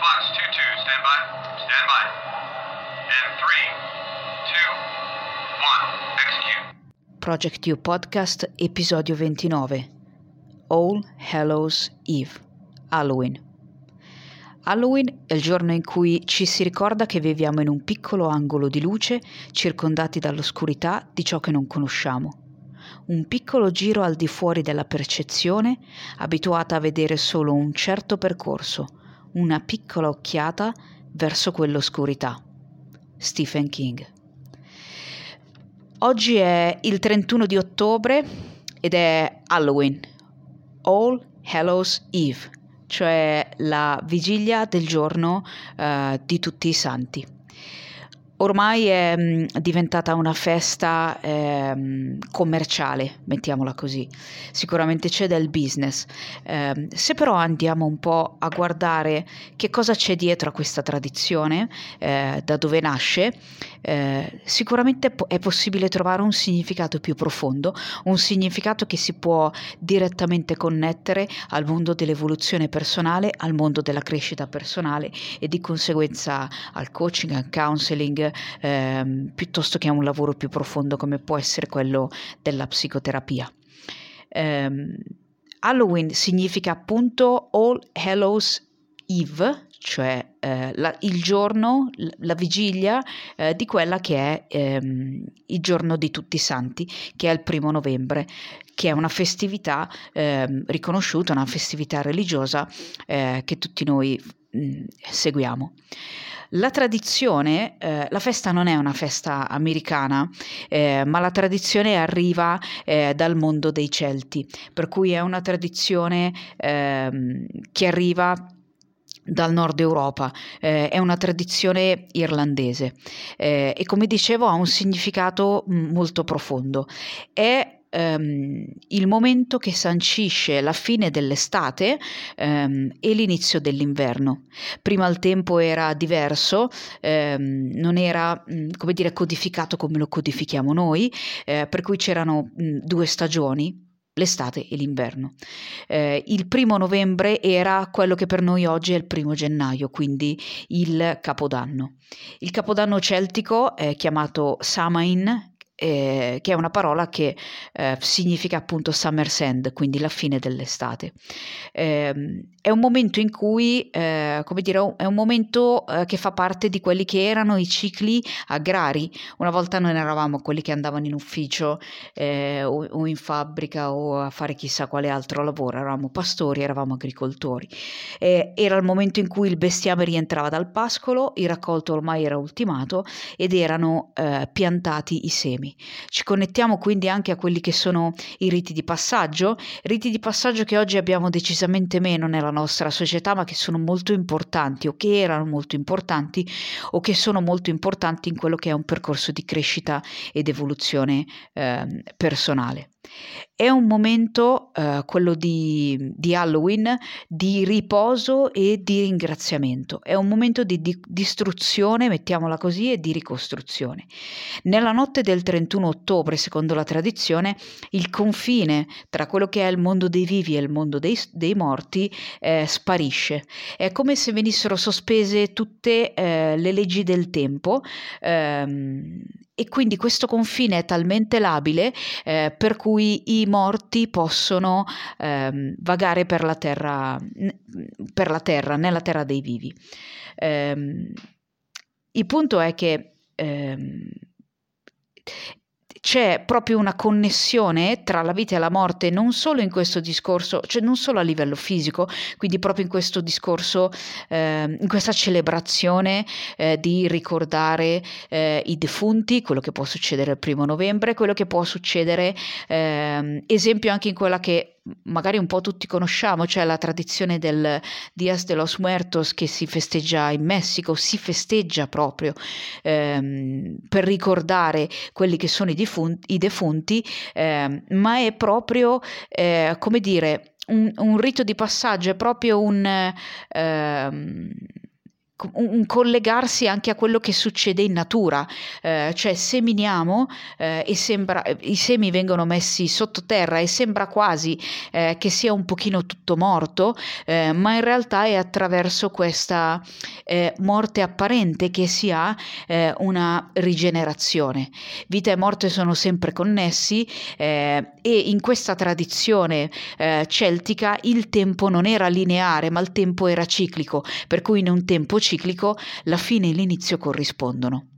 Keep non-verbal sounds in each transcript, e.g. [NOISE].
Fox 2-2, stand by. Stand by. In 3, 2, 1, execute. Project U Podcast, episodio 29. All Hallows Eve, Halloween. Halloween è il giorno in cui ci si ricorda che viviamo in un piccolo angolo di luce circondati dall'oscurità di ciò che non conosciamo. Un piccolo giro al di fuori della percezione, abituata a vedere solo un certo percorso, una piccola occhiata verso quell'oscurità. Stephen King. Oggi è il 31 di ottobre ed è Halloween, All Hallows Eve, cioè la vigilia del giorno uh, di tutti i santi ormai è mh, mm, diventata una festa eh, commerciale, mettiamola così. Sicuramente c'è del business. Eh, se però andiamo un po' a guardare che cosa c'è dietro a questa tradizione, eh, da dove nasce, eh, sicuramente è possibile trovare un significato più profondo, un significato che si può direttamente connettere al mondo dell'evoluzione personale, al mondo della crescita personale e di conseguenza al coaching, al counseling, ehm, piuttosto che a un lavoro più profondo come può essere quello della psicoterapia. Um, Halloween significa appunto All Hallows Eve, cioè eh, la, il giorno, la vigilia eh, di quella che è ehm, il giorno di tutti i santi, che è il primo novembre, che è una festività eh, riconosciuta, una festività religiosa eh, che tutti noi mh, mm, seguiamo. La tradizione, eh, la festa non è una festa americana, eh, ma la tradizione arriva eh, dal mondo dei Celti, per cui è una tradizione ehm, che arriva dal nord Europa, eh, è una tradizione irlandese eh, e come dicevo ha un significato mm, molto profondo. È ehm, il momento che sancisce la fine dell'estate ehm, e l'inizio dell'inverno. Prima il tempo era diverso, ehm, non era mm, come dire codificato come lo codifichiamo noi, eh, per cui c'erano mh, mm, due stagioni l'estate e l'inverno. Eh, il primo novembre era quello che per noi oggi è il primo gennaio, quindi il capodanno. Il capodanno celtico è chiamato Samain, eh, che è una parola che eh, significa appunto summer sand, quindi la fine dell'estate. Eh, è un momento in cui, eh, come dire, è un momento eh, che fa parte di quelli che erano i cicli agrari. Una volta noi eravamo quelli che andavano in ufficio eh, o, o, in fabbrica o a fare chissà quale altro lavoro, eravamo pastori, eravamo agricoltori. era il momento in cui il bestiame rientrava dal pascolo, il raccolto ormai era ultimato ed erano piantati i semi. Ci connettiamo quindi anche a quelli che sono i riti di passaggio, riti di passaggio che oggi abbiamo decisamente meno nella nostra società, ma che sono molto importanti o che erano molto importanti o che sono molto importanti in quello che è un percorso di crescita ed evoluzione eh, personale. È un momento, eh, quello di, di, Halloween, di riposo e di ringraziamento. È un momento di, di distruzione, mettiamola così, e di ricostruzione. Nella notte del 31 ottobre, secondo la tradizione, il confine tra quello che è il mondo dei vivi e il mondo dei, dei morti eh, sparisce. È come se venissero sospese tutte eh, le leggi del tempo ehm, e quindi questo confine è talmente labile eh, per cui i morti possono ehm, vagare per la, terra, per la terra, nella terra dei vivi. Ehm, il punto è che ehm, c'è proprio una connessione tra la vita e la morte, non solo in questo discorso, cioè non solo a livello fisico, quindi proprio in questo discorso, eh, in questa celebrazione eh, di ricordare eh, i defunti, quello che può succedere il primo novembre, quello che può succedere, ehm, esempio anche in quella che magari un po' tutti conosciamo, cioè la tradizione del Dias de los Muertos che si festeggia in Messico, si festeggia proprio ehm, per ricordare quelli che sono i defunti, i defunti ehm, ma è proprio, eh, come dire, un, un, rito di passaggio, è proprio un... Ehm, un collegarsi anche a quello che succede in natura, eh, cioè seminiamo eh, e sembra, i semi vengono messi sottoterra e sembra quasi eh, che sia un pochino tutto morto, eh, ma in realtà è attraverso questa eh, morte apparente che si ha eh, una rigenerazione. Vita e morte sono sempre connessi e in questa tradizione celtica il tempo non era lineare, ma il tempo era ciclico, per cui in un tempo ciclico la fine e l'inizio corrispondono.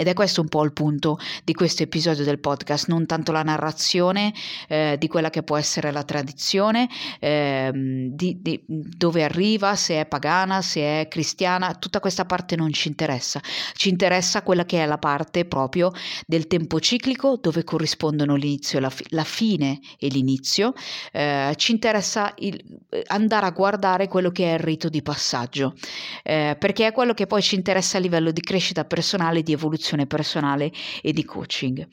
Ed è questo un po' il punto di questo episodio del podcast, non tanto la narrazione eh, di quella che può essere la tradizione, eh, di, di, dove arriva, se è pagana, se è cristiana, tutta questa parte non ci interessa, ci interessa quella che è la parte proprio del tempo ciclico dove corrispondono l'inizio e la, fi- la fine e l'inizio, eh, ci interessa il, andare a guardare quello che è il rito di passaggio, eh, perché è quello che poi ci interessa a livello di crescita personale, di evoluzione evoluzione personale e di coaching.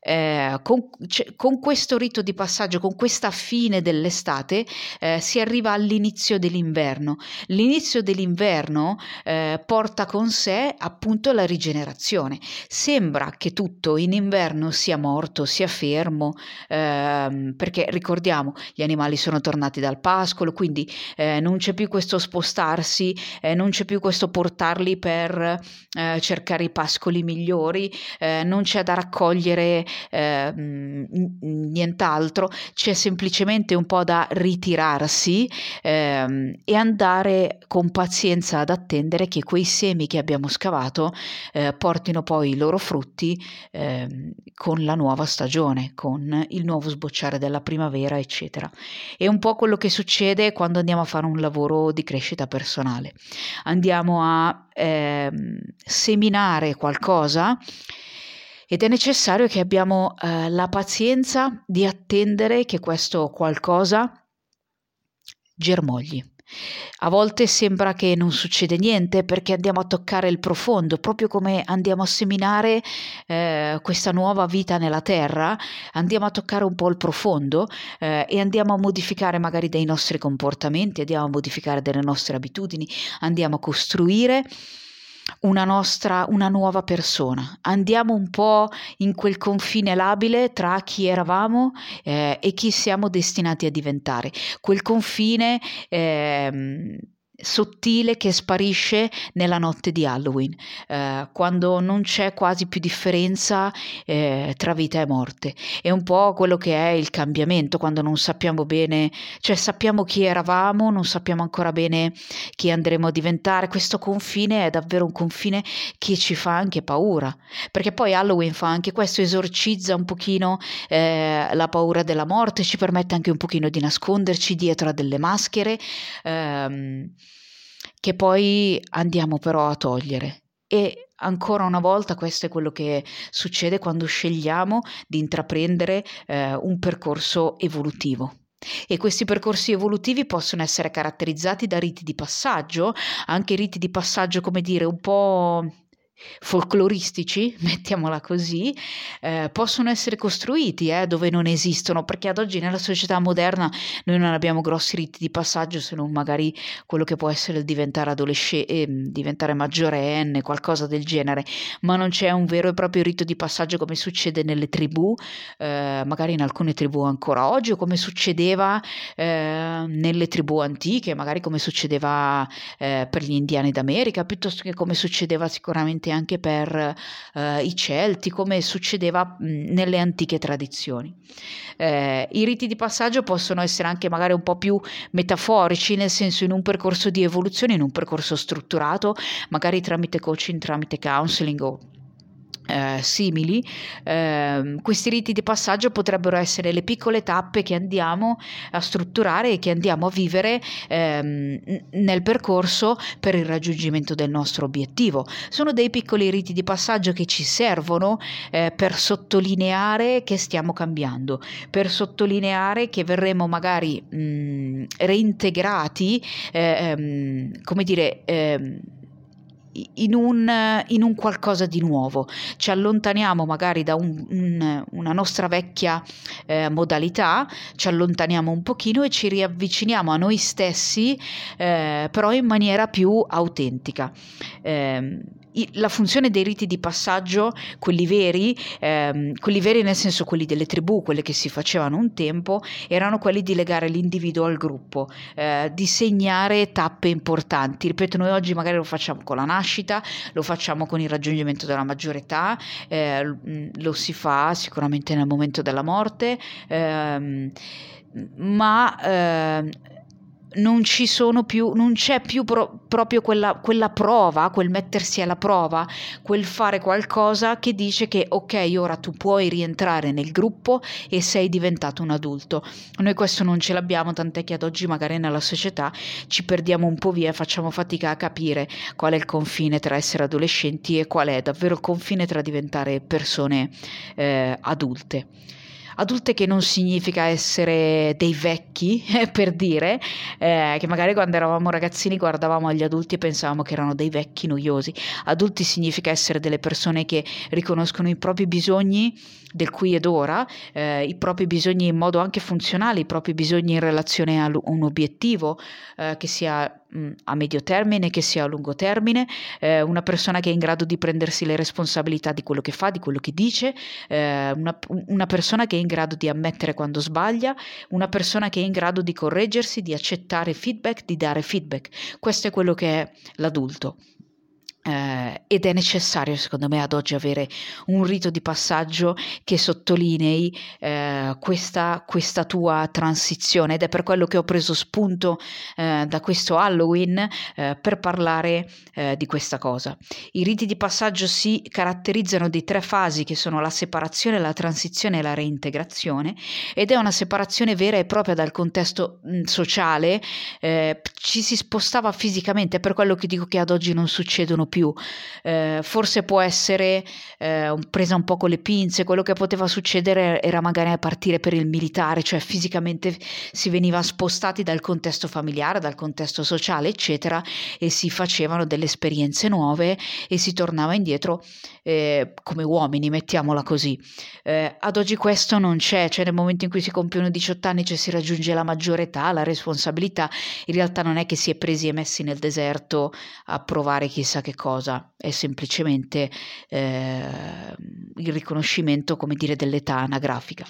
Eh, con, c- con, questo rito di passaggio, con questa fine dell'estate, eh, si arriva all'inizio dell'inverno. L'inizio dell'inverno eh, porta con sé appunto la rigenerazione. Sembra che tutto in inverno sia morto, sia fermo, ehm, perché ricordiamo, gli animali sono tornati dal pascolo, quindi eh, non c'è più questo spostarsi, eh, non c'è più questo portarli per eh, cercare i pascoli migliori migliori, eh, non c'è da raccogliere eh, nient'altro, c'è semplicemente un po' da ritirarsi eh, e andare con pazienza ad attendere che quei semi che abbiamo scavato eh, portino poi i loro frutti ehm, con la nuova stagione, con il nuovo sbocciare della primavera, eccetera. È un po' quello che succede quando andiamo a fare un lavoro di crescita personale. Andiamo a ehm, seminare qualcosa cosa ed è necessario che abbiamo eh, la pazienza di attendere che questo qualcosa germogli. A volte sembra che non succede niente perché andiamo a toccare il profondo, proprio come andiamo a seminare eh, questa nuova vita nella terra, andiamo a toccare un po' il profondo eh, e andiamo a modificare magari dei nostri comportamenti, andiamo a modificare delle nostre abitudini, andiamo a costruire una nostra, una nuova persona. Andiamo un po' in quel confine labile tra chi eravamo eh, e chi siamo destinati a diventare. Quel confine eh, sottile che sparisce nella notte di Halloween, eh, quando non c'è quasi più differenza eh, tra vita e morte. È un po' quello che è il cambiamento, quando non sappiamo bene, cioè sappiamo chi eravamo, non sappiamo ancora bene chi andremo a diventare. Questo confine è davvero un confine che ci fa anche paura, perché poi Halloween fa anche questo, esorcizza un pochino eh, la paura della morte, ci permette anche un pochino di nasconderci dietro a delle maschere. Ehm, che poi andiamo però a togliere. E ancora una volta questo è quello che succede quando scegliamo di intraprendere eh, un percorso evolutivo. E questi percorsi evolutivi possono essere caratterizzati da riti di passaggio, anche riti di passaggio, come dire, un po' folcloristici, [LAUGHS] mettiamola così, eh, possono essere costruiti eh, dove non esistono, perché ad oggi nella società moderna noi non abbiamo grossi riti di passaggio se non magari quello che può essere il diventare adolescente, eh, diventare maggiorenne, qualcosa del genere, ma non c'è un vero e proprio rito di passaggio come succede nelle tribù, eh, magari in alcune tribù ancora oggi, o come succedeva eh, nelle tribù antiche, magari come succedeva eh, per gli indiani d'America, piuttosto che come succedeva sicuramente anche per eh, i Celti, come succedeva mh, nelle antiche tradizioni. Eh, I riti di passaggio possono essere anche magari un po' più metaforici, nel senso in un percorso di evoluzione, in un percorso strutturato, magari tramite coaching, tramite counseling o eh, simili, eh, questi riti di passaggio potrebbero essere le piccole tappe che andiamo a strutturare e che andiamo a vivere ehm, nel percorso per il raggiungimento del nostro obiettivo. Sono dei piccoli riti di passaggio che ci servono eh, per sottolineare che stiamo cambiando, per sottolineare che verremo magari mh, reintegrati, eh, ehm, come dire, ehm, in un, in un, qualcosa di nuovo, ci allontaniamo magari da un, un, una nostra vecchia eh, modalità, ci allontaniamo un pochino e ci riavviciniamo a noi stessi, eh, però in maniera più autentica. Eh, la funzione dei riti di passaggio, quelli veri, ehm, quelli veri nel senso quelli delle tribù, quelle che si facevano un tempo, erano quelli di legare l'individuo al gruppo, eh, di segnare tappe importanti. Ripeto, noi oggi magari lo facciamo con la nascita, lo facciamo con il raggiungimento della maggiore età, eh, lo si fa sicuramente nel momento della morte, ehm, ma eh, non più, non c'è più pro, proprio quella, quella, prova, quel mettersi alla prova, quel fare qualcosa che dice che ok, ora tu puoi rientrare nel gruppo e sei diventato un adulto. Noi questo non ce l'abbiamo, tant'è che ad oggi magari nella società ci perdiamo un po' via e facciamo fatica a capire qual è il confine tra essere adolescenti e qual è davvero il confine tra diventare persone eh, adulte. Adulte che non significa essere dei vecchi, [LAUGHS] per dire, eh, che magari quando eravamo ragazzini guardavamo agli adulti e pensavamo che erano dei vecchi noiosi. Adulti significa essere delle persone che riconoscono i propri bisogni del qui ed ora, eh, i propri bisogni in modo anche funzionale, i propri bisogni in relazione a un obiettivo, eh, che sia a medio termine, che sia a lungo termine, eh, una persona che è in grado di prendersi le responsabilità di quello che fa, di quello che dice, eh, una, una persona che è in grado di ammettere quando sbaglia, una persona che è in grado di correggersi, di accettare feedback, di dare feedback. Questo è quello che è l'adulto. Eh, ed è necessario secondo me ad oggi avere un rito di passaggio che sottolinei eh, questa, questa, tua transizione. Ed è per quello che ho preso spunto eh, da questo Halloween eh, per parlare eh, di questa cosa. I riti di passaggio si caratterizzano di tre fasi che sono la separazione, la transizione e la reintegrazione. Ed è una separazione vera e propria dal contesto mh, mm, sociale, eh, ci si spostava fisicamente, è per quello che dico che ad oggi non succedono più più. Eh, forse può essere eh, presa un po' con le pinze, quello che poteva succedere era magari partire per il militare, cioè fisicamente si veniva spostati dal contesto familiare, dal contesto sociale, eccetera, e si facevano delle esperienze nuove e si tornava indietro eh, come uomini, mettiamola così. Eh, ad oggi questo non c'è, cioè nel momento in cui si compiono 18 anni, cioè si raggiunge la maggiore età, la responsabilità, in realtà non è che si è presi e messi nel deserto a provare chissà che cosa cosa, è semplicemente eh, il riconoscimento, come dire, dell'età anagrafica.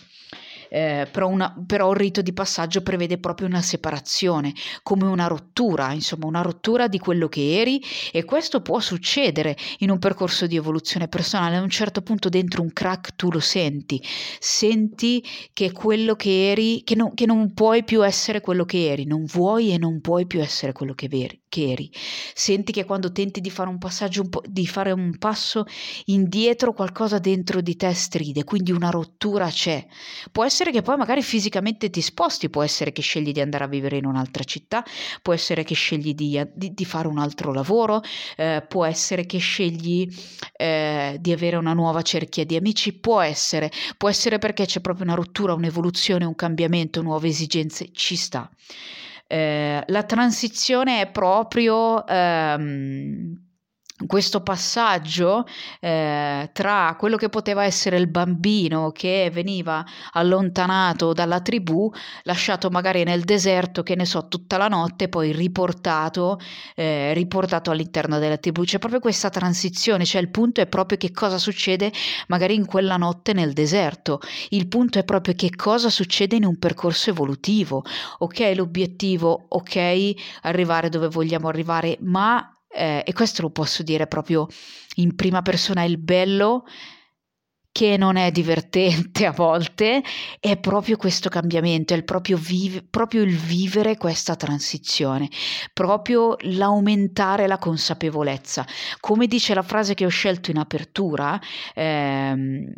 Eh, però, una, però il rito di passaggio prevede proprio una separazione, come una rottura, insomma una rottura di quello che eri e questo può succedere in un percorso di evoluzione personale, a un certo punto dentro un crack tu lo senti, senti che quello che eri, che non, che non puoi più essere quello che eri, non vuoi e non puoi più essere quello che, veri, che eri, senti che quando tenti di fare un passaggio, un di fare un passo indietro qualcosa dentro di te stride, quindi una rottura c'è, può essere che poi magari fisicamente ti sposti, può essere che scegli di andare a vivere in un'altra città, può essere che scegli di, di, di fare un altro lavoro, eh, può essere che scegli eh, di avere una nuova cerchia di amici, può essere, può essere perché c'è proprio una rottura, un'evoluzione, un cambiamento, nuove esigenze, ci sta. Eh, la transizione è proprio ehm, questo passaggio eh, tra quello che poteva essere il bambino che veniva allontanato dalla tribù, lasciato magari nel deserto, che ne so, tutta la notte, poi riportato, eh, riportato all'interno della tribù. C'è proprio questa transizione, cioè il punto è proprio che cosa succede magari in quella notte nel deserto. Il punto è proprio che cosa succede in un percorso evolutivo. Ok, l'obiettivo, ok, arrivare dove vogliamo arrivare, ma eh, e questo lo posso dire proprio in prima persona, il bello che non è divertente a volte, è proprio questo cambiamento, è il proprio, vive, proprio il vivere questa transizione, proprio l'aumentare la consapevolezza. Come dice la frase che ho scelto in apertura, ehm,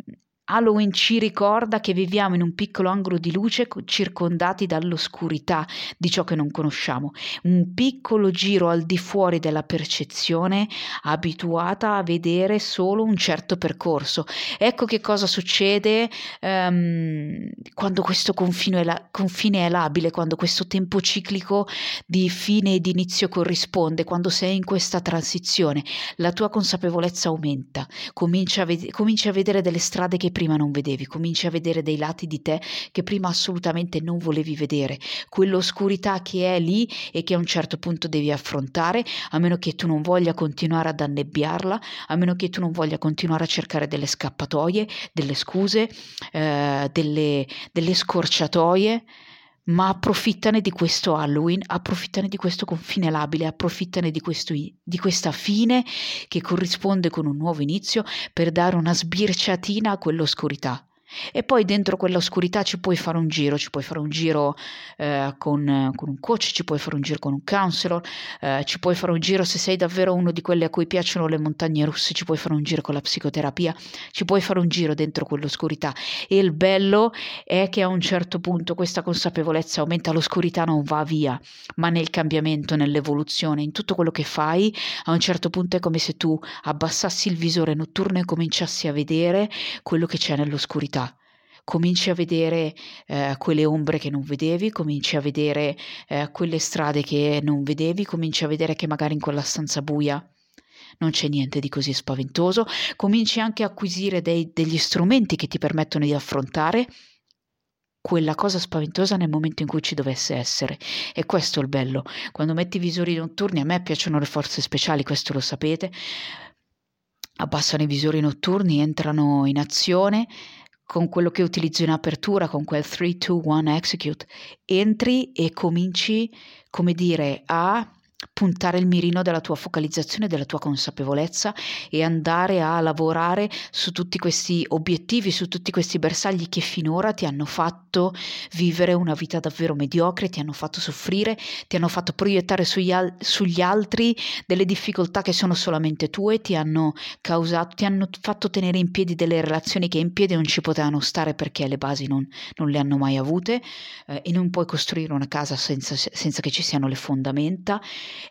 Halloween ci ricorda che viviamo in un piccolo angolo di luce circondati dall'oscurità di ciò che non conosciamo, un piccolo giro al di fuori della percezione abituata a vedere solo un certo percorso. Ecco che cosa succede um, quando questo confine è, la- confine è labile, quando questo tempo ciclico di fine e di inizio corrisponde, quando sei in questa transizione, la tua consapevolezza aumenta, cominci a, ved- cominci a vedere delle strade che prima non vedevi, cominci a vedere dei lati di te che prima assolutamente non volevi vedere, quell'oscurità che è lì e che a un certo punto devi affrontare, a meno che tu non voglia continuare ad annebbiarla, a meno che tu non voglia continuare a cercare delle scappatoie, delle scuse, eh, delle, delle scorciatoie ma approfittane di questo Halloween, approfittane di questo confine labile, approfittane di, questo, di, questa fine che corrisponde con un nuovo inizio per dare una sbirciatina a quell'oscurità. E poi dentro quell'oscurità ci puoi fare un giro, ci puoi fare un giro eh, con, con, un coach, ci puoi fare un giro con un counselor, eh, ci puoi fare un giro se sei davvero uno di quelli a cui piacciono le montagne russe, ci puoi fare un giro con la psicoterapia, ci puoi fare un giro dentro quell'oscurità. E il bello è che a un certo punto questa consapevolezza aumenta, l'oscurità non va via, ma nel cambiamento, nell'evoluzione, in tutto quello che fai, a un certo punto è come se tu abbassassi il visore notturno e cominciassi a vedere quello che c'è nell'oscurità cominci a vedere eh, quelle ombre che non vedevi, cominci a vedere eh, quelle strade che non vedevi, cominci a vedere che magari in quella stanza buia non c'è niente di così spaventoso, cominci anche a acquisire dei, degli strumenti che ti permettono di affrontare quella cosa spaventosa nel momento in cui ci dovesse essere. E questo è il bello. Quando metti i visori notturni, a me piacciono le forze speciali, questo lo sapete, abbassano i visori notturni, entrano in azione, con quello che utilizzo in apertura, con quel 3, 2, 1 execute, entri e cominci, come dire, a puntare il mirino della tua focalizzazione, della tua consapevolezza e andare a lavorare su tutti questi obiettivi, su tutti questi bersagli che finora ti hanno fatto vivere una vita davvero mediocre, ti hanno fatto soffrire, ti hanno fatto proiettare sugli, al- sugli altri delle difficoltà che sono solamente tue, ti hanno causato, ti hanno fatto tenere in piedi delle relazioni che in piedi non ci potevano stare perché le basi non, non le hanno mai avute eh, e non puoi costruire una casa senza, senza che ci siano le fondamenta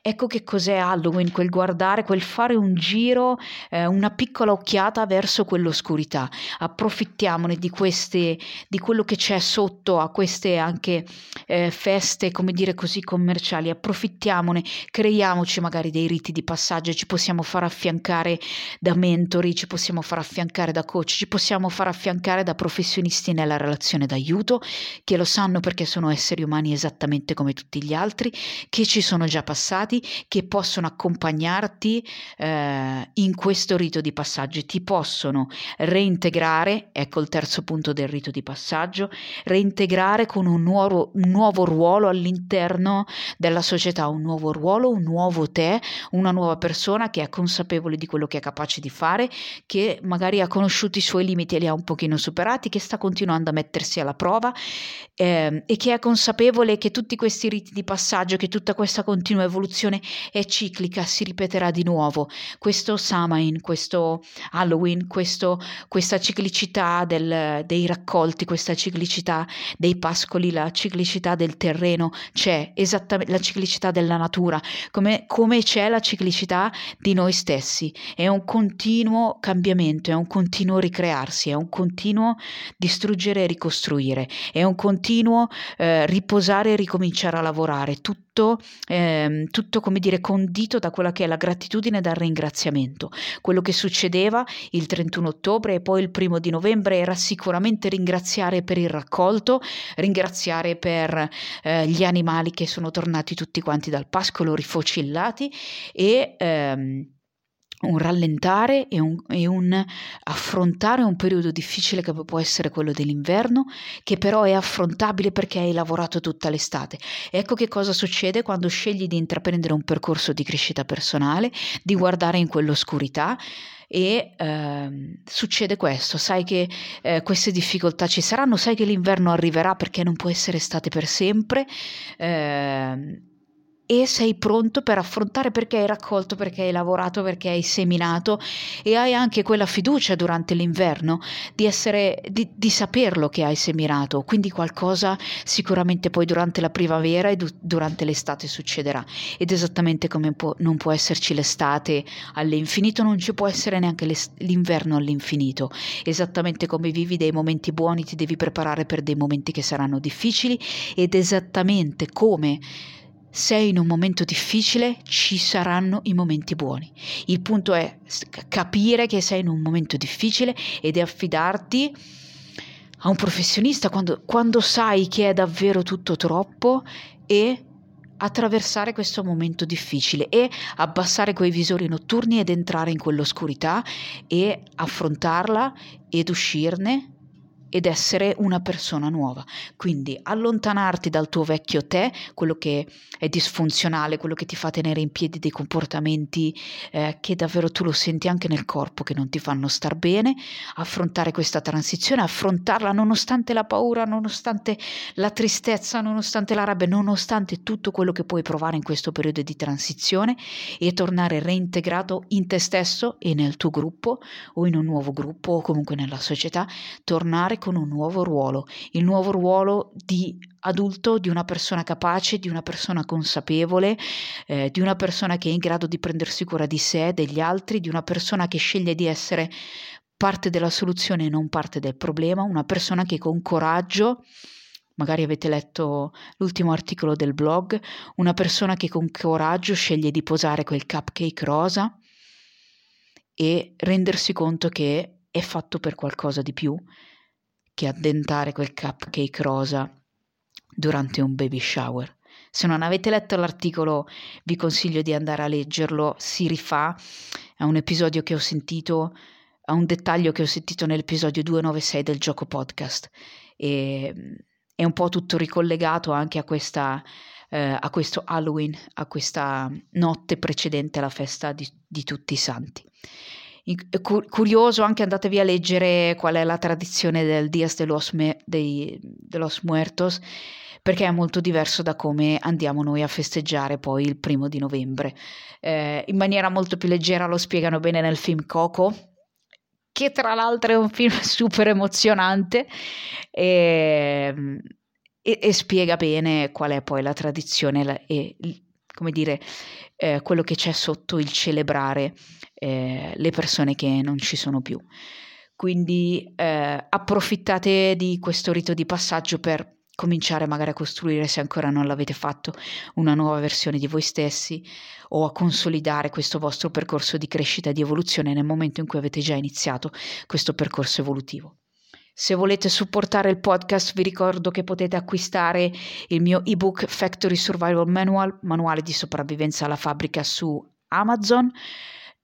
Ecco che cos'è Halloween, quel guardare, quel fare un giro, eh, una piccola occhiata verso quell'oscurità. Approfittiamone di queste, di quello che c'è sotto a queste anche eh, feste, come dire così, commerciali. Approfittiamone, creiamoci magari dei riti di passaggio, ci possiamo far affiancare da mentori, ci possiamo far affiancare da coach, ci possiamo far affiancare da professionisti nella relazione d'aiuto, che lo sanno perché sono esseri umani esattamente come tutti gli altri, che ci sono già passati passati che possono accompagnarti eh, in questo rito di passaggio, ti possono reintegrare, ecco il terzo punto del rito di passaggio, reintegrare con un nuovo, un nuovo ruolo all'interno della società, un nuovo ruolo, un nuovo te, una nuova persona che è consapevole di quello che è capace di fare, che magari ha conosciuto i suoi limiti e li ha un pochino superati, che sta continuando a mettersi alla prova eh, e che è consapevole che tutti questi riti di passaggio, che tutta questa continua evoluzione evoluzione è ciclica, si ripeterà di nuovo. Questo Samain, questo Halloween, questo, questa ciclicità del, dei raccolti, questa ciclicità dei pascoli, la ciclicità del terreno, c'è esattamente la ciclicità della natura, come, come c'è la ciclicità di noi stessi. È un continuo cambiamento, è un continuo ricrearsi, è un continuo distruggere e ricostruire, è un continuo eh, riposare e ricominciare a lavorare. Tutto tutto, eh, tutto come dire condito da quella che è la gratitudine e dal ringraziamento. Quello che succedeva il 31 ottobre e poi il primo di novembre era sicuramente ringraziare per il raccolto, ringraziare per eh, gli animali che sono tornati tutti quanti dal pascolo rifocillati e ehm, un rallentare e un, e un, affrontare un periodo difficile che può essere quello dell'inverno, che però è affrontabile perché hai lavorato tutta l'estate. Ecco che cosa succede quando scegli di intraprendere un percorso di crescita personale, di guardare in quell'oscurità e eh, succede questo, sai che eh, queste difficoltà ci saranno, sai che l'inverno arriverà perché non può essere estate per sempre. Eh, e sei pronto per affrontare perché hai raccolto, perché hai lavorato, perché hai seminato e hai anche quella fiducia durante l'inverno di, essere, di, di saperlo che hai seminato, quindi qualcosa sicuramente poi durante la primavera e du- durante l'estate succederà. Ed esattamente come può, non può esserci l'estate all'infinito, non ci può essere neanche l'inverno all'infinito, esattamente come vivi dei momenti buoni ti devi preparare per dei momenti che saranno difficili ed esattamente come sei in un momento difficile, ci saranno i momenti buoni. Il punto è capire che sei in un momento difficile ed è affidarti a un professionista quando, quando sai che è davvero tutto troppo e attraversare questo momento difficile e abbassare quei visori notturni ed entrare in quell'oscurità e affrontarla ed uscirne ed essere una persona nuova. Quindi allontanarti dal tuo vecchio te, quello che è disfunzionale, quello che ti fa tenere in piedi dei comportamenti eh, che davvero tu lo senti anche nel corpo che non ti fanno star bene, affrontare questa transizione, affrontarla nonostante la paura, nonostante la tristezza, nonostante la rabbia, nonostante tutto quello che puoi provare in questo periodo di transizione e tornare reintegrato in te stesso e nel tuo gruppo o in un nuovo gruppo o comunque nella società, tornare con un nuovo ruolo, il nuovo ruolo di adulto, di una persona capace, di una persona consapevole, eh, di una persona che è in grado di prendersi cura di sé, degli altri, di una persona che sceglie di essere parte della soluzione e non parte del problema, una persona che con coraggio magari avete letto l'ultimo articolo del blog, una persona che con coraggio sceglie di posare quel cupcake rosa e rendersi conto che è fatto per qualcosa di più, che addentare quel cupcake rosa durante un baby shower. Se non avete letto l'articolo vi consiglio di andare a leggerlo, si rifà a un episodio che ho sentito, a un dettaglio che ho sentito nell'episodio 296 del gioco podcast. E è un po' tutto ricollegato anche a questa eh, a questo Halloween, a questa notte precedente alla festa di, di tutti i santi curioso anche andatevi a leggere qual è la tradizione del Dias de los, Me- dei, de los Muertos perché è molto diverso da come andiamo noi a festeggiare poi il primo di novembre. Eh, in maniera molto più leggera lo spiegano bene nel film Coco, che tra l'altro è un film [LAUGHS] super emozionante e, e, e spiega bene qual è poi la tradizione e, come dire, eh, quello che c'è sotto il celebrare eh, le persone che non ci sono più. Quindi eh, approfittate di questo rito di passaggio per cominciare magari a costruire, se ancora non l'avete fatto, una nuova versione di voi stessi o a consolidare questo vostro percorso di crescita e di evoluzione nel momento in cui avete già iniziato questo percorso evolutivo. Se volete supportare il podcast vi ricordo che potete acquistare il mio ebook Factory Survival Manual, manuale di sopravvivenza alla fabbrica su Amazon.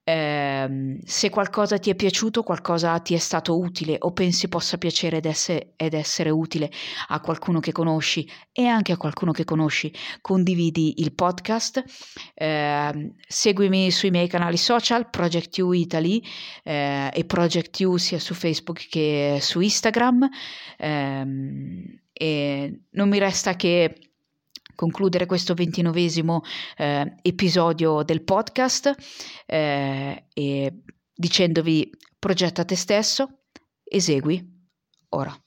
Eh, se qualcosa ti è piaciuto, qualcosa ti è stato utile o pensi possa piacere ed essere, ed essere, utile a qualcuno che conosci e anche a qualcuno che conosci, condividi il podcast, eh, seguimi sui miei canali social, Project U Italy eh, e Project U sia su Facebook che su Instagram. Ehm, e non mi resta che concludere questo ventinovesimo eh, episodio del podcast eh, dicendovi progetta te stesso, esegui ora.